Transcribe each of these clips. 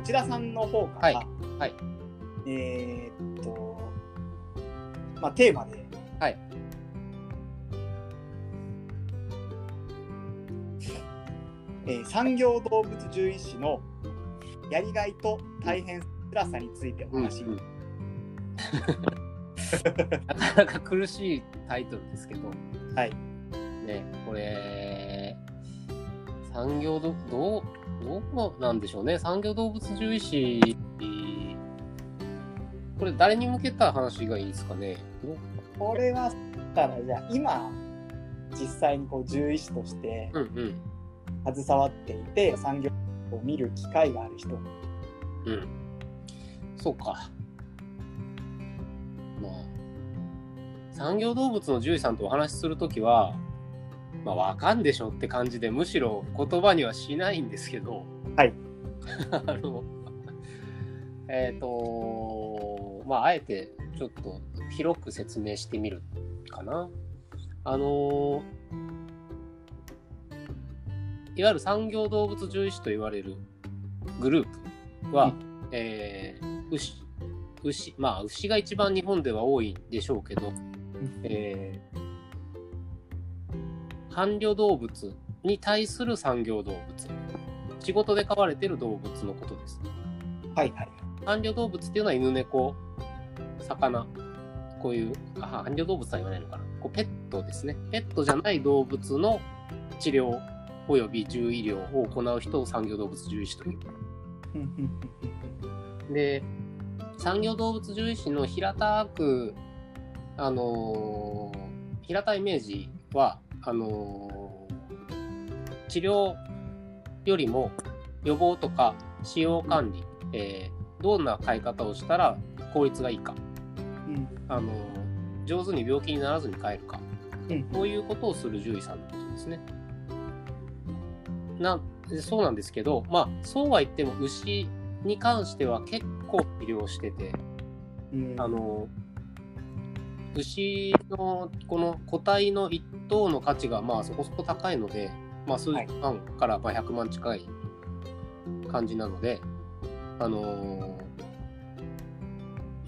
内田さんの方から、はい。はい。えーっと、まあ、テーマで、はい。えー産業動物獣医師のやりがいと大変辛さについてお話。し、うんうん。なかなか苦しいタイトルですけど、はい。ね、これ、産業ど、どう、どうなんでしょうね。産業動物獣医師、これ誰に向けた話がいいですかね？これはたらじゃあ今実際にこう獣医師としてうんうん。携わっていて産業を見る機会がある人うん。そうか。まあ、産業動物の獣医さんとお話しするときは、まあ、わかんでしょって感じで、むしろ言葉にはしないんですけど、はい。あの、えっ、と、まあ、あえてちょっと広く説明してみるかな。あの、いわゆる産業動物獣医師と言われるグループは、えー牛、牛、まあ、牛が一番日本では多いでしょうけど、えー伴侶動物に対する産業動物。仕事で飼われている動物のことです。はいはい伴侶動物っていうのは犬猫、魚、こういう、あ伴侶動物とは言わないのかな。こうペットですね。ペットじゃない動物の治療及び獣医療を行う人を産業動物獣医師という。で、産業動物獣医師の平たく、あのー平たいイメージは、あのー治療よりも予防とか使用管理、えーどんな飼い方をしたら効率がいいか、うん。あのー上手に病気にならずに飼えるか、うん。こういうことをする獣医さんのことですね。なそうなんですけど、まあ、そうは言っても牛に関しては結構治療してて、うん。あの、牛のこの個体の一頭の価値がまあそこそこ高いので、まあ数万からまあ100万近い感じなので、あのー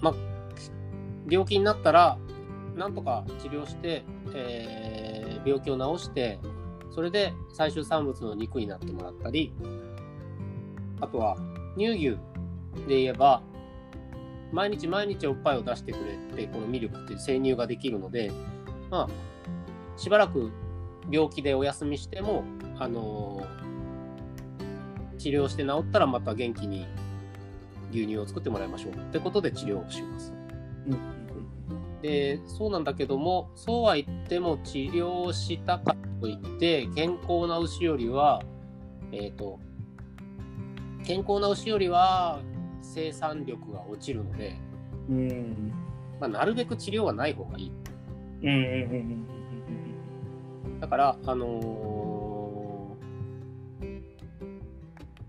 まあ、病気になったら、なんとか治療して、えー病気を治して、それで最終産物の肉になってもらったり、あとは乳牛で言えば、毎日毎日おっぱいを出してくれて、このミルクっていう生乳ができるので、まあ、しばらく病気でお休みしても、あのー治療して治ったらまた元気に牛乳を作ってもらいましょうってことで治療をします。うんで、そうなんだけども、そうは言っても治療したかといって、健康な牛よりは、えっ、と、健康な牛よりは生産力が落ちるので、うん。まあ、なるべく治療はない方がいい。うんだから、あのー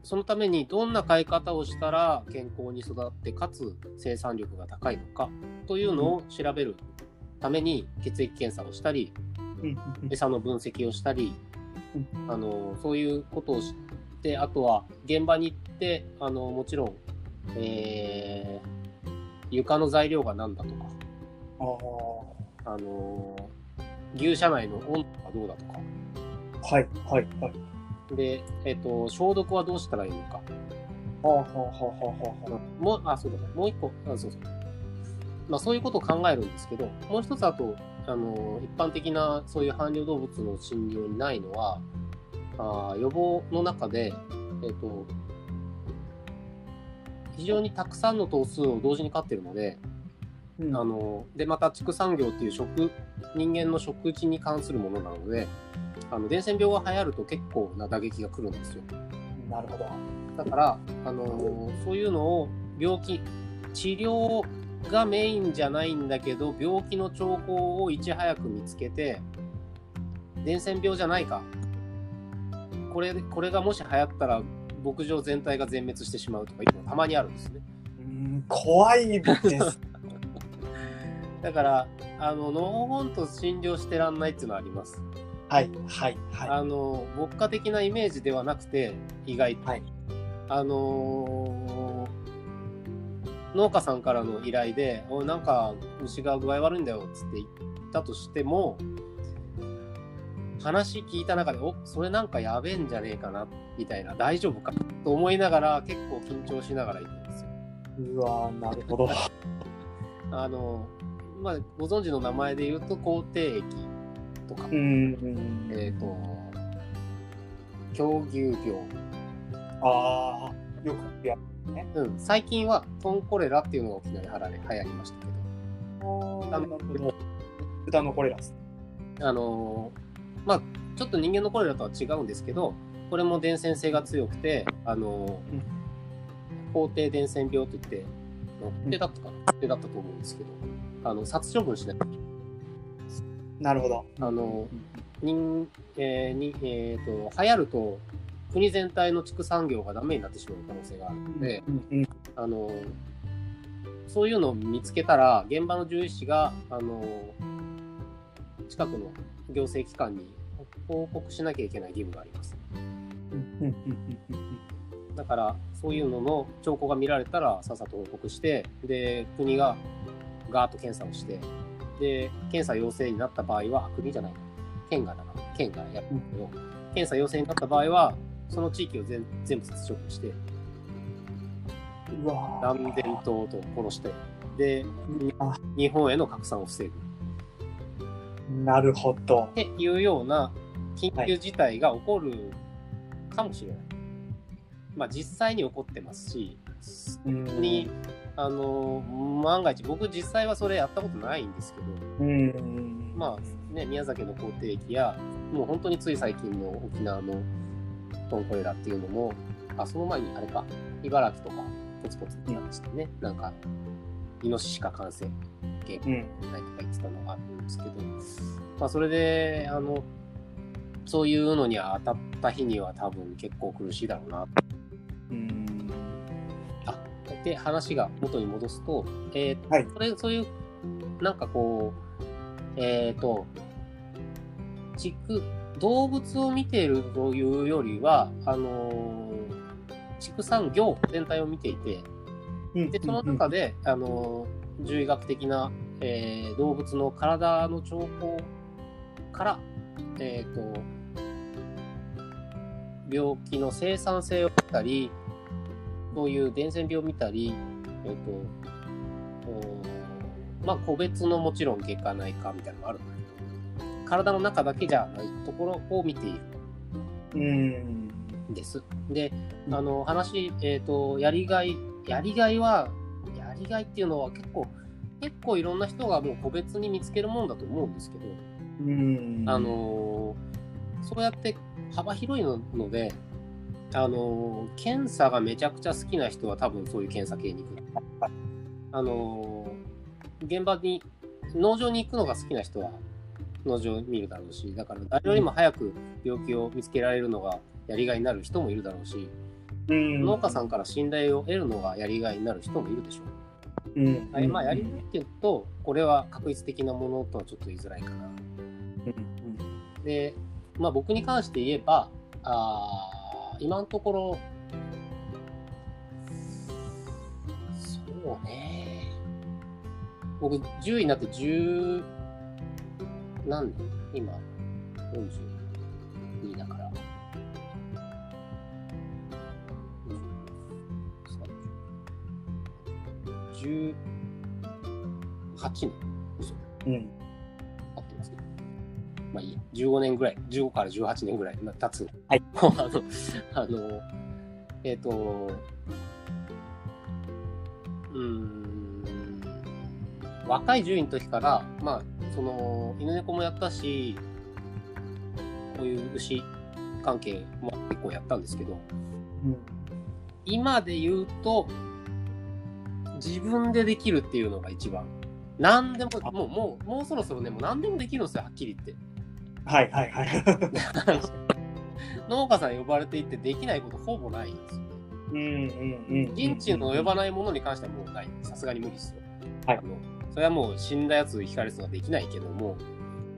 そのためにどんな飼い方をしたら健康に育って、かつ生産力が高いのかというのを調べるために血液検査をしたり、餌の分析をしたりうん、あのそういうことをして、あとは現場に行って、あのもちろん、えー床の材料が何だとか、あーあの牛舎内の温度がどうだとか、はいはいはいで、えっ、と、消毒はどうしたらいいのか。はあはあはあはあはあもう、あ、そうだね。もう一個、あそうそう。まあ、そういうことを考えるんですけど、もう一つあと、あの、一般的なそういう伴侶動物の診療にないのは、あー予防の中で、えっ、と、非常にたくさんの頭数を同時に飼ってるので、うんあの、で、また畜産業っていう食、人間の食事に関するものなので、あの、伝染病が流行ると結構な打撃が来るんですよ。なるほどだから、あのーそういうのを病気、治療がメインじゃないんだけど、病気の兆候をいち早く見つけて、伝染病じゃないか。これ、これがもし流行ったら、牧場全体が全滅してしまうとかいうのがたまにあるんですね。うん怖いです だから、あの、のほほんと診療してらんないっていうのはあります。はいはいはあの、牧歌的なイメージではなくて、意外と。はいあのー農家さんからの依頼で「おいなんか牛が具合悪いんだよ」っつって言ったとしても話聞いた中で「おそれなんかやべえんじゃねえかな」みたいな「大丈夫か?」と思いながら結構緊張しながら行くんですよ。うわーなるほど。あのまあ、ご存知の名前で言うと口蹄疫とか。えっ、と狂牛病、ああ、よくやうん、最近はトンコレラっていうのが沖縄ではられ流行りましたけどあなるほど。豚のコレラス。あのーまあちょっと人間のコレラとは違うんですけどこれも伝染性が強くてあの法定伝染病といって法定だったかな？法定だったと思うんですけどあの殺処分しないなるほど。あの人、えーにえー、と流行ると国全体の畜産業がダメになってしまう可能性があるので、あのそういうのを見つけたら現場の獣医師があの近くの行政機関に報告しなきゃいけない義務があります。だからそういうのの兆候が見られたらさっさと報告してで国がガーッと検査をしてで検査陽性になった場合はあ国じゃない県がだな。県がやるんだけど、検査陽性になった場合はその地域を全全部殺処分してうわー。断然島と殺してであ日本への拡散を防ぐなるほどっ。ていうような緊急事態が起こるかもしれない。まあ実際に起こってますし、うんに、あの、万が一、僕実際はそれやったことないんですけど、うん。まあね、宮崎の口蹄疫や、もう本当につい最近の沖縄のトンコレラっていうのも、あ、その前にあれか、茨城とかポツポツって話してね、なんか、イノシシか感染系うん。ないとか言ってたのがあるんですけど、まあ、それで、あの、そういうのに当たった日には多分結構苦しいだろうな。うん。あ、で、話が元に戻すと、えーはいそれ、そういう、なんかこう、えっ、と、畜、動物を見ているというよりは、あのー畜産業全体を見ていて、うんで、その中で、あの、獣医学的な、えー動物の体の兆候から、えっ、と、病気の生産性を見たり、そういう伝染病を見たり、えっ、と、まあ、個別のもちろん外科内科みたいなのがあるんだけど、体の中だけじゃないところを見ている。うん。です。で、うんあの話、えっ、と、やりがい、やりがいは、やりがいっていうのは結構、結構いろんな人がもう個別に見つけるもんだと思うんですけど、うん。あ、のーそうやって幅広いのので、あのー検査がめちゃくちゃ好きな人は多分そういう検査系に行く。あのー現場に、農場に行くのが好きな人は農場を見るだろうし、だから誰よりも早く病気を見つけられるのがやりがいになる人もいるだろうし、うん。農家さんから信頼を得るのがやりがいになる人もいるでしょう。うん。はいまあ、やりがいっていうと、これは確率的なものとはちょっと言いづらいかな。うん。で、まあ、僕に関して言えば、あー今のところ、そうね。僕、10位になって10、何年？今、42だから。10 18年嘘うん。合ってますね。まあいいや、15年ぐらい、15から18年ぐらい経つ。はい。あの、あの、えっ、と、うーん、若い獣医の時から、まあ、その、犬猫もやったし、こういう牛関係も結構やったんですけど、うん。今で言うと、自分でできるっていうのが一番。何でも、もう、もう、もうそろそろね、もう何でもできるんですよ、はっきり言って。はいはいはい。農家さん呼ばれていってできないことほぼないんですよ。うんうんうん。人知の呼ばないものに関してはもうない。さすがに無理ですよ。はいあのそれはもう死んだやつ引かれるのはできないけども、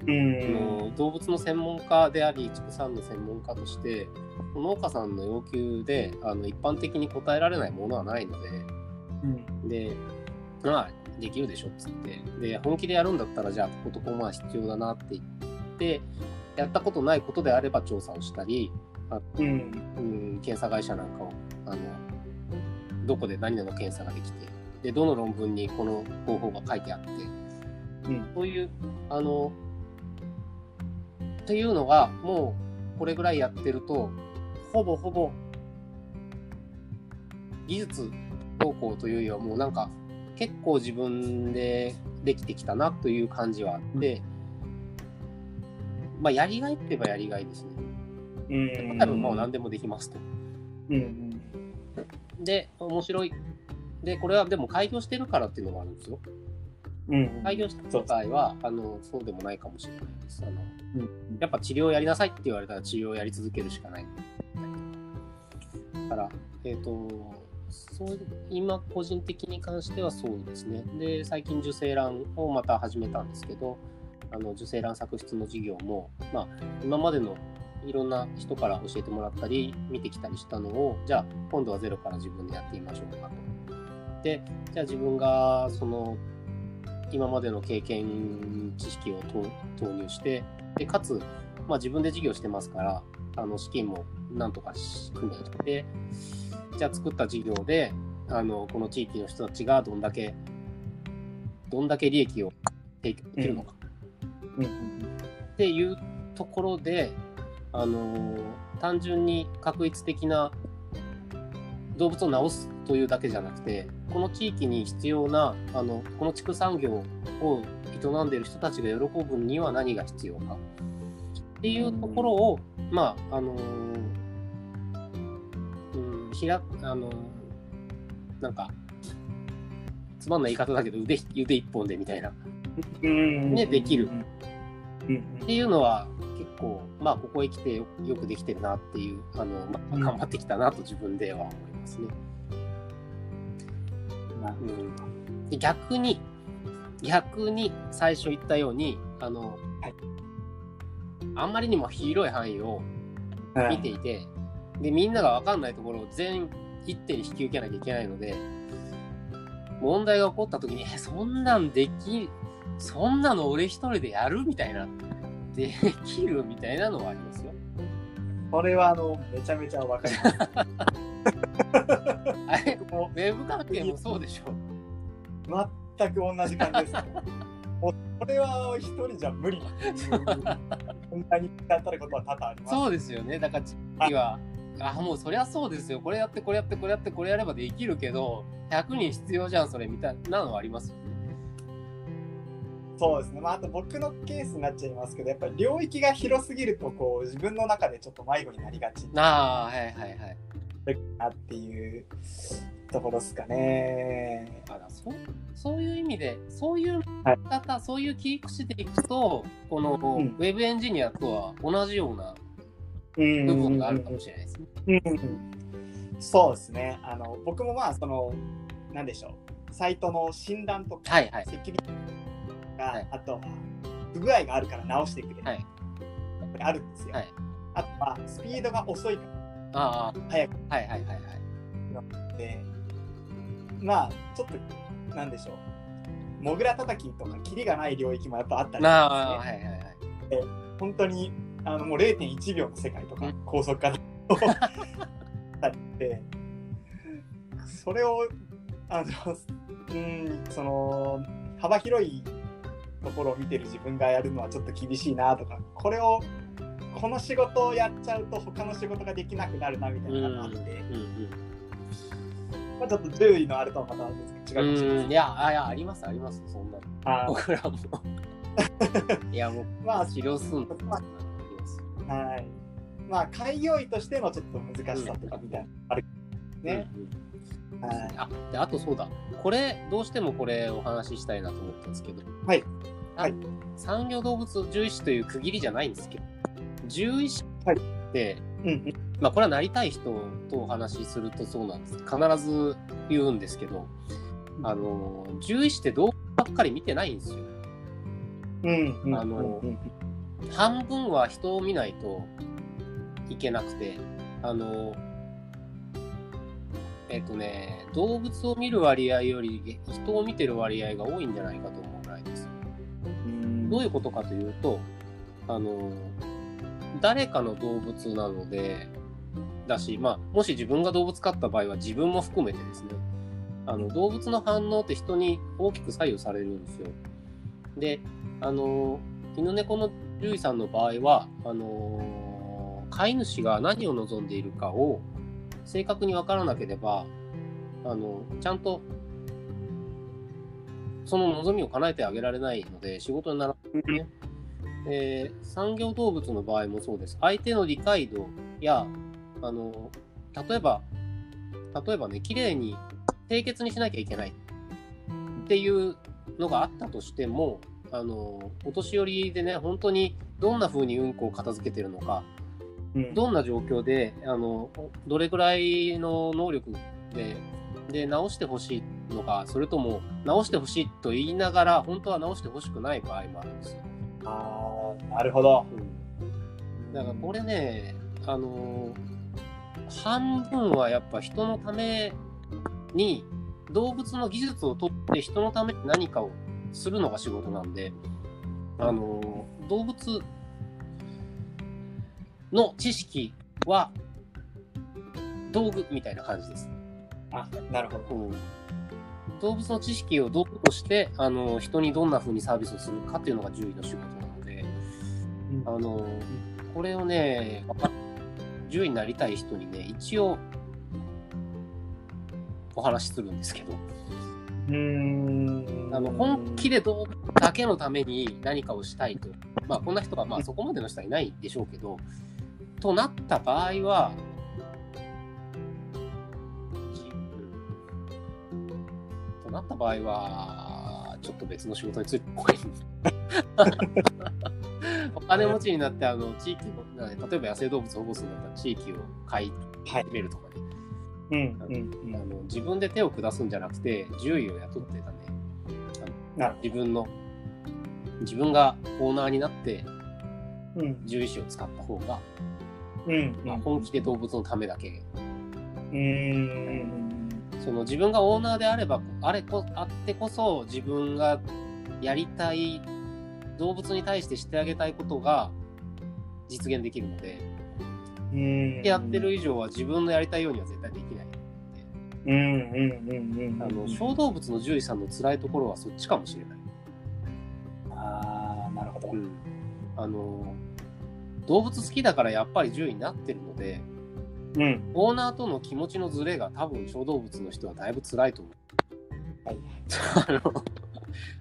うあん。の動物の専門家であり、畜産の専門家として、農家さんの要求であの一般的に答えられないものはないので、うんで、まあ、できるでしょっつって。で、本気でやるんだったら、じゃあ、こことここまあ必要だなって言って、やったことないことであれば調査をしたり、うん。うん、検査会社なんかを、あの、どこで何々の検査ができて、で、どの論文にこの方法が書いてあって、うん。そういう、あの、っていうのが、もう、これぐらいやってると、ほぼほぼ、技術投稿というよりは、もうなんか、結構自分でできてきたなという感じはあって、まあ、やりがいって言えばやりがいですね。うん。多分もう何でもできますと。うん。で、面白い。で、これはでも開業してるからっていうのもあるんですよ。うん。開業した場合は、あの、そうでもないかもしれないです。あの、うんやっぱ治療やりなさいって言われたら治療をやり続けるしかない。だから、えっ、と、そう今個人的に関してはそうですね。で、最近受精卵をまた始めたんですけど、あの受精卵作出の事業も、まあ、今までのいろんな人から教えてもらったり、見てきたりしたのを、じゃあ、今度はゼロから自分でやってみましょうかと。で、じゃあ自分が、その、今までの経験、知識を投入して、で、かつ、まあ自分で事業してますから、あの、資金もなんとか組んできて、じゃあ作った事業で、あの、この地域の人たちがどんだけ、どんだけ利益を提供できるのか。うん。っていうところで、あのー単純に確一的な動物を治すというだけじゃなくて、この地域に必要な、あの、この畜産業を営んでいる人たちが喜ぶには何が必要か。っていうところを、まあ、あのーうん、ひら、あのーなんか、つまんない言い方だけど、腕、腕一本でみたいな。うん。ねできるうん。っていうのは結構まあここへ来てよよくできてるなっていうあの、まあ、うん頑張ってきたなと自分では思いますね。うん、で逆に逆に最初言ったようにあの、はいあんまりにも広い範囲を見ていて、でみんなが分かんないところを全一手に引き受けなきゃいけないので問題が起こった時に「えそんなんできそんなの俺一人でやる?」みたいな「できる?」みたいなのはありますよ。これはあのめちゃめちゃわかります。あれもウェブ関係もそうでしょ。う全く同じ感じですね。もうこれは一人じゃ無理っていう。こんなにやったることは多々あります。そうですよね。だから地域は、あ、もうそりゃそうですよ。これやって、これやって、これやって、これやればできるけど、100人必要じゃん、それ、みたいなのはありますよね。そうですね。まあ、あと僕のケースになっちゃいますけど、やっぱり領域が広すぎると、こう、自分の中でちょっと迷子になりがちああ、はいはいはい。っていうところですかね。あだそうそういう意味で、そういうはい方、そういう切り口でいくと、この、んウェブエンジニアとは同じようなうん部分があるかもしれないですね。うんそうですね。あの、僕もまあ、その、なんでしょう。サイトの診断とか、はいはい。セキュリティが、はいあとは不具合があるから直してくれ、はいやっぱりあるんですよ、はいあとはスピードが遅いかああ、早くはいはいはいはい。らでまあちょっとなんでしょうモグラ叩きとかキリがない領域もやっぱあったりするんですねはいはいはい。本当にあのもう0.1秒の世界とか、うん高速化だってそれをあのうんその幅広いところを見てる自分がやるのはちょっと厳しいなとかこれをこの仕事をやっちゃうと他の仕事ができなくなるなみたいなのがあって、うんうん。まあ、ちょっと獣医のあれとはまた違うかもしれないうん、いや、あいや、あります、あります、そんな僕らも。いや、もう、まあ治療すんの。まはい。まあ開業医としてのちょっと難しさとかみたいなのあるね、うんうんはい。あであとそうだ。これどうしてもこれお話ししたいなと思ったんですけど。はい。あはい。産業動物獣医師という区切りじゃないんですけど。獣医師はい。って、うんうん。まあこれはなりたい人とお話しするとそうなんです。必ず言うんですけど。あの獣医師って動物ばっかり見てないんですよ。うんうんあのうん半分は人を見ないといけなくて、あの、えっ、とね、動物を見る割合より人を見てる割合が多いんじゃないかと思うぐらいです。うんどういうことかというと、あの、誰かの動物なので、だし、まあ、もし自分が動物飼った場合は自分も含めてですね、あの、動物の反応って人に大きく左右されるんですよ。で、あの、犬猫の獣医さんの場合は、あの、飼い主が何を望んでいるかを正確に分からなければ、あの、ちゃんとその望みを叶えてあげられないので仕事にならないんですね。えー産業動物の場合もそうです。相手の理解度や、あの、例えば、例えばね、綺麗に清潔にしなきゃいけないっていうのがあったとしても、あの、お年寄りでね、本当にどんな風にうんこを片付けてるのか、うんどんな状況で、あの、どれくらいの能力で、で、直してほしいのか、それとも、直してほしいと言いながら、本当は直してほしくない場合もあるんですよ。ああ、なるほど。だからこれね、あの半分はやっぱ人のために、動物の技術を取って人のために何かをするのが仕事なんで、あの動物の知識は道具みたいな感じです。あ、なるほど。動物の知識を道具としてあの人にどんな風にサービスをするかっていうのが獣医の仕事なので、あのこれをね、獣医になりたい人にね、一応お話しするんですけど、うーん。あの本気で動物だけのために何かをしたいと、まあ、こんな人がまあそこまでの人はいないでしょうけど、となった場合は、じとなった場合は、ちょっと別の仕事についてこい。お金持ちになって、あの、地域を、な例えば野生動物を保護するんだったら地域を買い。始めるとかね、うんうんうん。あの自分で手を下すんじゃなくて、獣医を雇ってたね、自分の、自分がオーナーになってうん獣医師を使った方が、うんまあ、本気で動物のためだけ、うーん。その自分がオーナーであれば、あれこ、あってこそ自分がやりたい、動物に対してしてあげたいことが実現できるので、うん。やってる以上は自分のやりたいようには絶対できない。うんうんうんうん。あの小動物の獣医さんの辛いところはそっちかもしれない。ああ、なるほど。うん、あの動物好きだからやっぱり獣医になってるのでうん。オーナーとの気持ちのズレが多分小動物の人はだいぶ辛いと思う。はい あの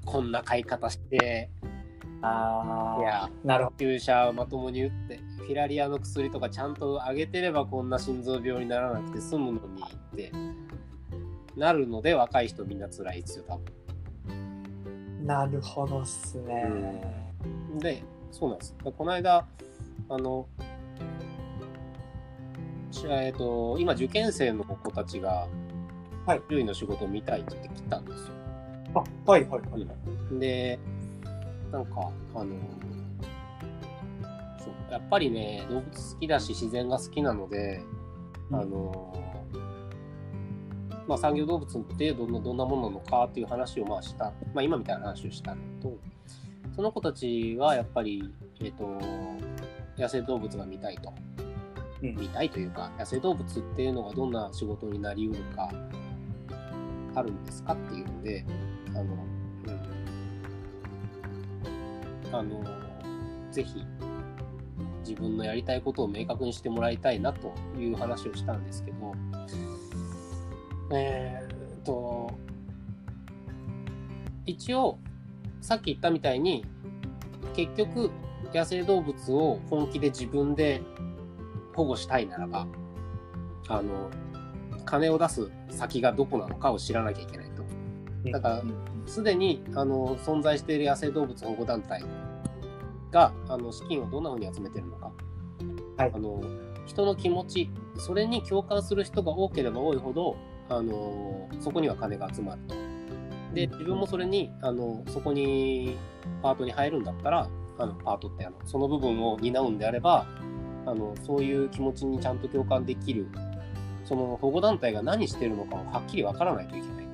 こんな飼い方してああ。いや、なるほ注射まともに打ってフィラリアの薬とかちゃんとあげてればこんな心臓病にならなくて済むのにってなるので若い人みんな辛いですよ多分。ど。なるほどっすね。で、そうなんです。この間、あの、しえっ、と、今受験生の子たちが、はい獣医の仕事を見たいって言って来たんですよ。あ、はいはいはい。で、なんか、あの、やっぱりね、動物好きだし自然が好きなので、あの、まあ、産業動物ってどんなどんなものなのかっていう話をまあした、まあ、今みたいな話をしたのと、その子たちはやっぱり、えっ、と、野生動物が見たいと。うん。見たいというか、野生動物っていうのがどんな仕事になりうるか、あるんですかっていうので、あの、うん、あの、ぜひ、自分のやりたいことを明確にしてもらいたいなという話をしたんですけど、えーっと、一応、さっき言ったみたいに、結局、野生動物を本気で自分で保護したいならば、あの、金を出す先がどこなのかを知らなきゃいけないと。だからすでにあの存在している野生動物保護団体があの資金をどんなふうに集めてるのか、はいあの人の気持ちそれに共感する人が多ければ多いほどあのそこには金が集まると。で自分もそれにあのそこにパートに入るんだったらあのパートってあのその部分を担うんであればあのそういう気持ちにちゃんと共感できるその保護団体が何してるのかをはっきり分からないといけない。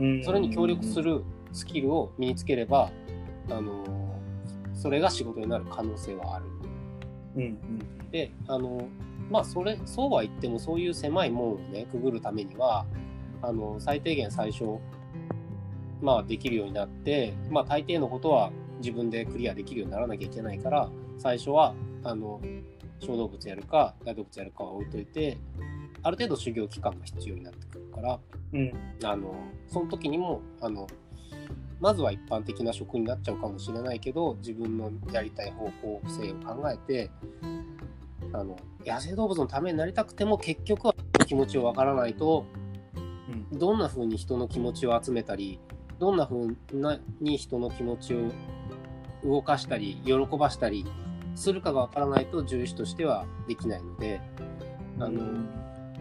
うんそれに協力するスキルを身につければ、あのそれが仕事になる可能性はある。うんうんで、あのまあ、それ、そうは言っても、そういう狭い門をね、くぐるためには、あの最低限最初、まあ、できるようになって、まあ、大抵のことは自分でクリアできるようにならなきゃいけないから、最初は、あの、小動物やるか、大動物やるかは置いといて、ある程度修行期間が必要になってくるから、うんあの、その時にも、あの、まずは一般的な職になっちゃうかもしれないけど、自分のやりたい方向性を考えて、あの、野生動物のためになりたくても、結局は気持ちをわからないと、うん。どんな風に人の気持ちを集めたり、どんな風なに人の気持ちを動かしたり、喜ばしたりするかがわからないと、獣医師としてはできないので、あの、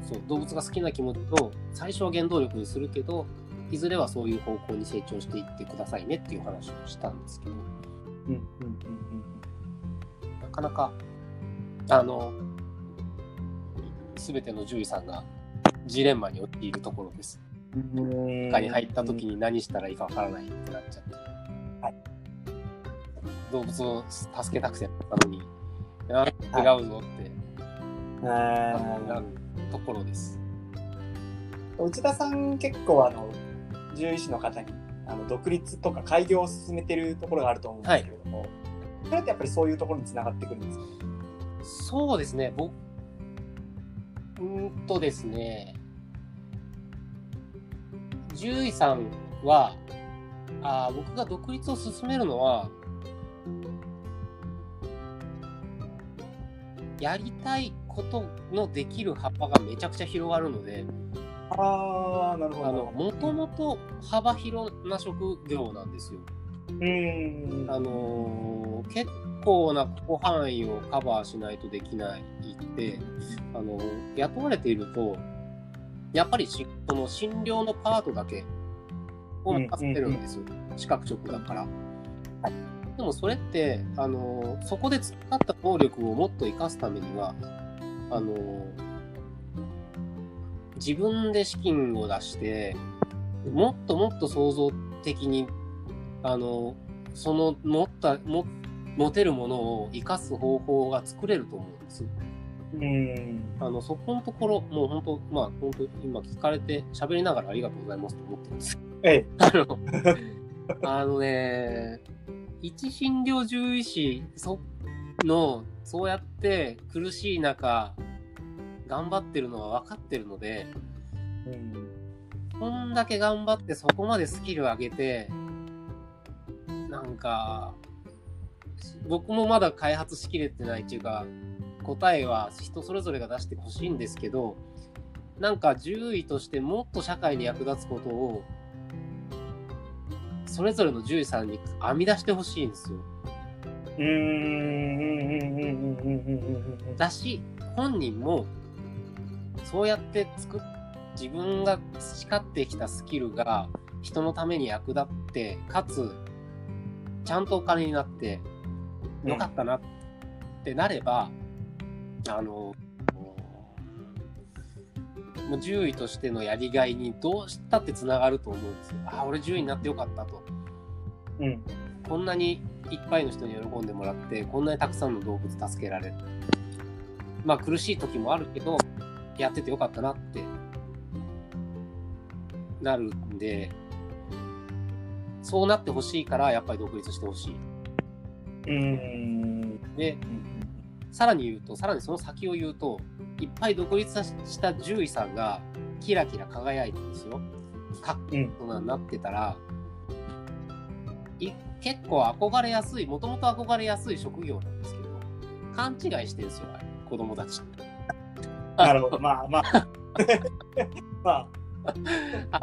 そう動物が好きな気持ちを最初は原動力にするけどいずれはそういう方向に成長していってくださいねっていう話をしたんですけど。うんうんなかなかあの全ての獣医さんがジレンマに陥るところです。うん。うん中に入った時に何したらいいかわからないってなっちゃって、はい。動物を助けたくてやったのにあ違うぞって。あなるところです。ー内田さん結構あの獣医師の方にあの独立とか開業を進めてるところがあると思うんですけれども、それってやっぱりそういうところにつながってくるんですか？そうですね、僕、うーんとですね、獣医さんは、あー僕が独立を進めるのは、やりたいことのできる幅がめちゃくちゃ広がるので、ああなるほどもともと幅広な職業なんですよ。うんあのー結構な広範囲をカバーしないとできないって、あのー雇われていると、やっぱりしその診療のパートだけを任せてるんですよ。資格職だから。でもそれって、あのーそこで使った能力をもっと活かすためには、あのー自分で資金を出して、もっともっと創造的にあの、その持った、も持てるものを生かす方法が作れると思うんです。うんあの、そこのところ、もう本当、まあ本当、今聞かれて喋りながらありがとうございますと思ってるんです。ええ あの、あのね、一診療獣医師その、そうやって苦しい中、頑張ってるのは分かってるので、うんこんだけ頑張ってそこまでスキル上げて、なんか、僕もまだ開発しきれてないっていうか、答えは人それぞれが出してほしいんですけど、なんか獣医としてもっと社会に役立つことを、それぞれの獣医さんに編み出してほしいんですよ。だし、本人も、そうやって作っ自分が培ってきたスキルが人のために役立って、かつ、ちゃんとお金になって、よかったなってなれば、あの、もう獣医としてのやりがいにどうしたってつながると思うんですよ。ああ、俺獣医になってよかったと。うんこんなにいっぱいの人に喜んでもらって、こんなにたくさんの動物助けられる。まあ苦しい時もあるけど、やっててよかったなってなるんで、そうなってほしいから、やっぱり独立してほしい。うんで、さらに言うと、さらにその先を言うと、いっぱい独立した獣医さんがキラキラ輝いてるんですよ。かっうんこなになってたら、い結構憧れやすい、もともと憧れやすい職業なんですけど、勘違いしてるんですよ、あれ子供たち。なるほど。まあまあ。まあ。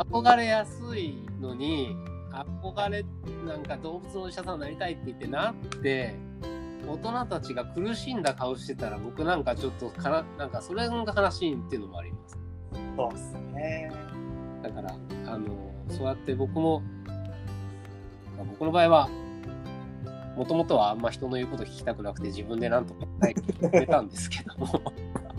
憧れやすいのに、憧れ、なんか動物のお医者さんになりたいって言ってなって、大人たちが苦しんだ顔してたら、僕なんかちょっとかな、なんかそれが悲しいっていうのもあります。そうっすね。だから、あの、そうやって僕も、まあ僕の場合は、もともとはあんま人の言うこと聞きたくなくて自分でなんとか言ってたんですけども、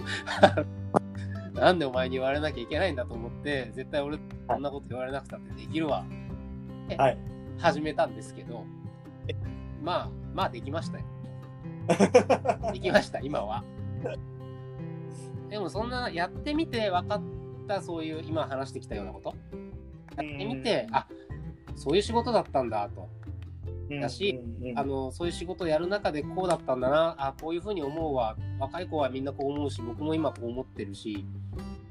なんでお前に言われなきゃいけないんだと思って、絶対俺、こんなこと言われなくたってできるわ。はい。始めたんですけど、まあ、まあできましたよ。できました、今は。でもそんな、やってみて分かった、そういう今話してきたようなこと。やってみて、あそういう仕事だったんだと。だしうんうん。あのそういう仕事をやる中でこうだったんだなあこういうふうに思うわ。若い子はみんなこう思うし僕も今こう思ってるし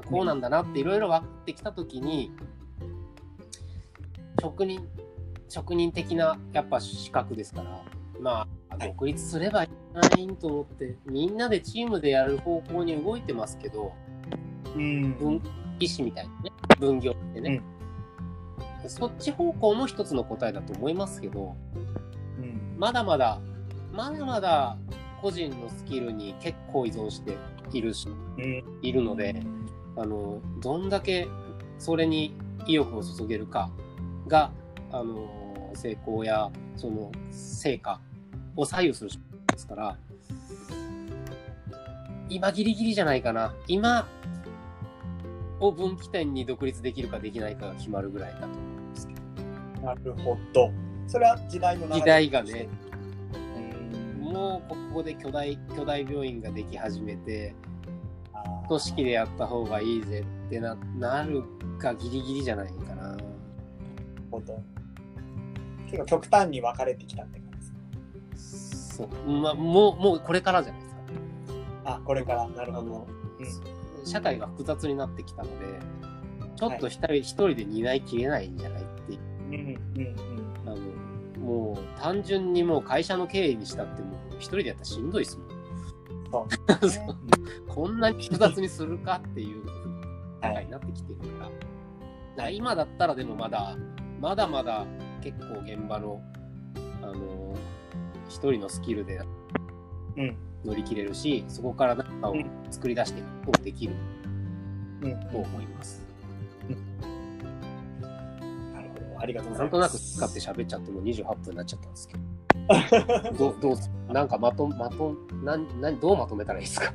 こうなんだなっていろいろ分かってきた時に職人職人的なやっぱ資格ですからまあはい。独立すればいいなと思ってみんなでチームでやる方向に動いてますけどうん。分医師みたいなね分業ってね、そっち方向も一つの答えだと思いますけどうんまだまだ、まだまだ個人のスキルに結構依存しているし、うんいるので、あの、どんだけそれに意欲を注げるかが、あの、成功や、その、成果を左右するですから、今ギリギリじゃないかな。今を分岐点に独立できるかできないかが決まるぐらいだと。なるほど。それは時代の時代がね、うんもうここで巨大巨大病院ができ始めて組織でやった方がいいぜってななるかギリギリじゃないかなほど。結構極端に分かれてきたって感じですか？そう、まあ、もうもうこれからじゃないですかあ、これから。なるほど。、社会が複雑になってきたのでちょっと一人,、一人で担いきれないんじゃないあのもう単純にもう会社の経営にしたってもう一人でやったらしんどいですもん。こ んなに複雑にするかっていう社会になってきてるから。だから今だったらでもまだ、まだまだ結構現場の、あの、一人のスキルでうん乗り切れるし、そこから何かをうん作り出していくこともできるうんと思います。なるほど。ありがとうござないんとなくます。使って喋っちゃってもう28分になっちゃったんですけど、どう、どうすなんかまと、まと、なん、なん、どうまとめたらいいですか？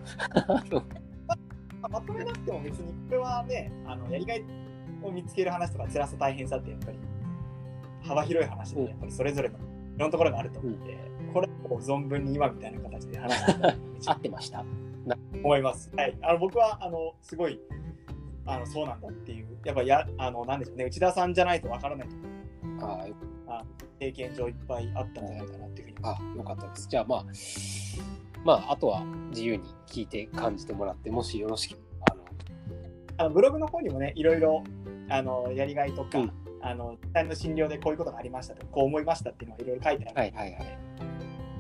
まとめなくても別にこれはね、あのやりがいを見つける話とか辛さ大変さってやっぱり幅広い話で、うん。やっぱりそれぞれのいろんなところがあると思って、これを存分に今みたいな形で話して合ゃってました。思います。はい、あの僕はあのすごいあのそうなんだっていう、やっぱやあのなんでしょうね、内田さんじゃないとわからないとああ、経験上いっぱいあったんじゃないかなっていうふうに。あ、よかったです。じゃあまあ、まあ、あとは自由に聞いて感じてもらって、もしよろしければ、あの、ブログの方にもね、いろいろあのやりがいとか、うんあの実際の診療でこういうことがありましたとか、こう思いましたっていうのがいろいろ書いてあるので、はいはいはい。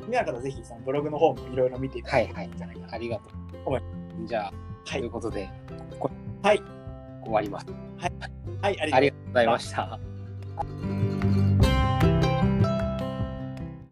気になる方ぜひそのブログの方もいろいろ見ていただはいはいけたらいいんじゃないかな。ありがと思う。じゃあ、はいということで、こはい、終わります。はい、ありがとうございありがとうございました。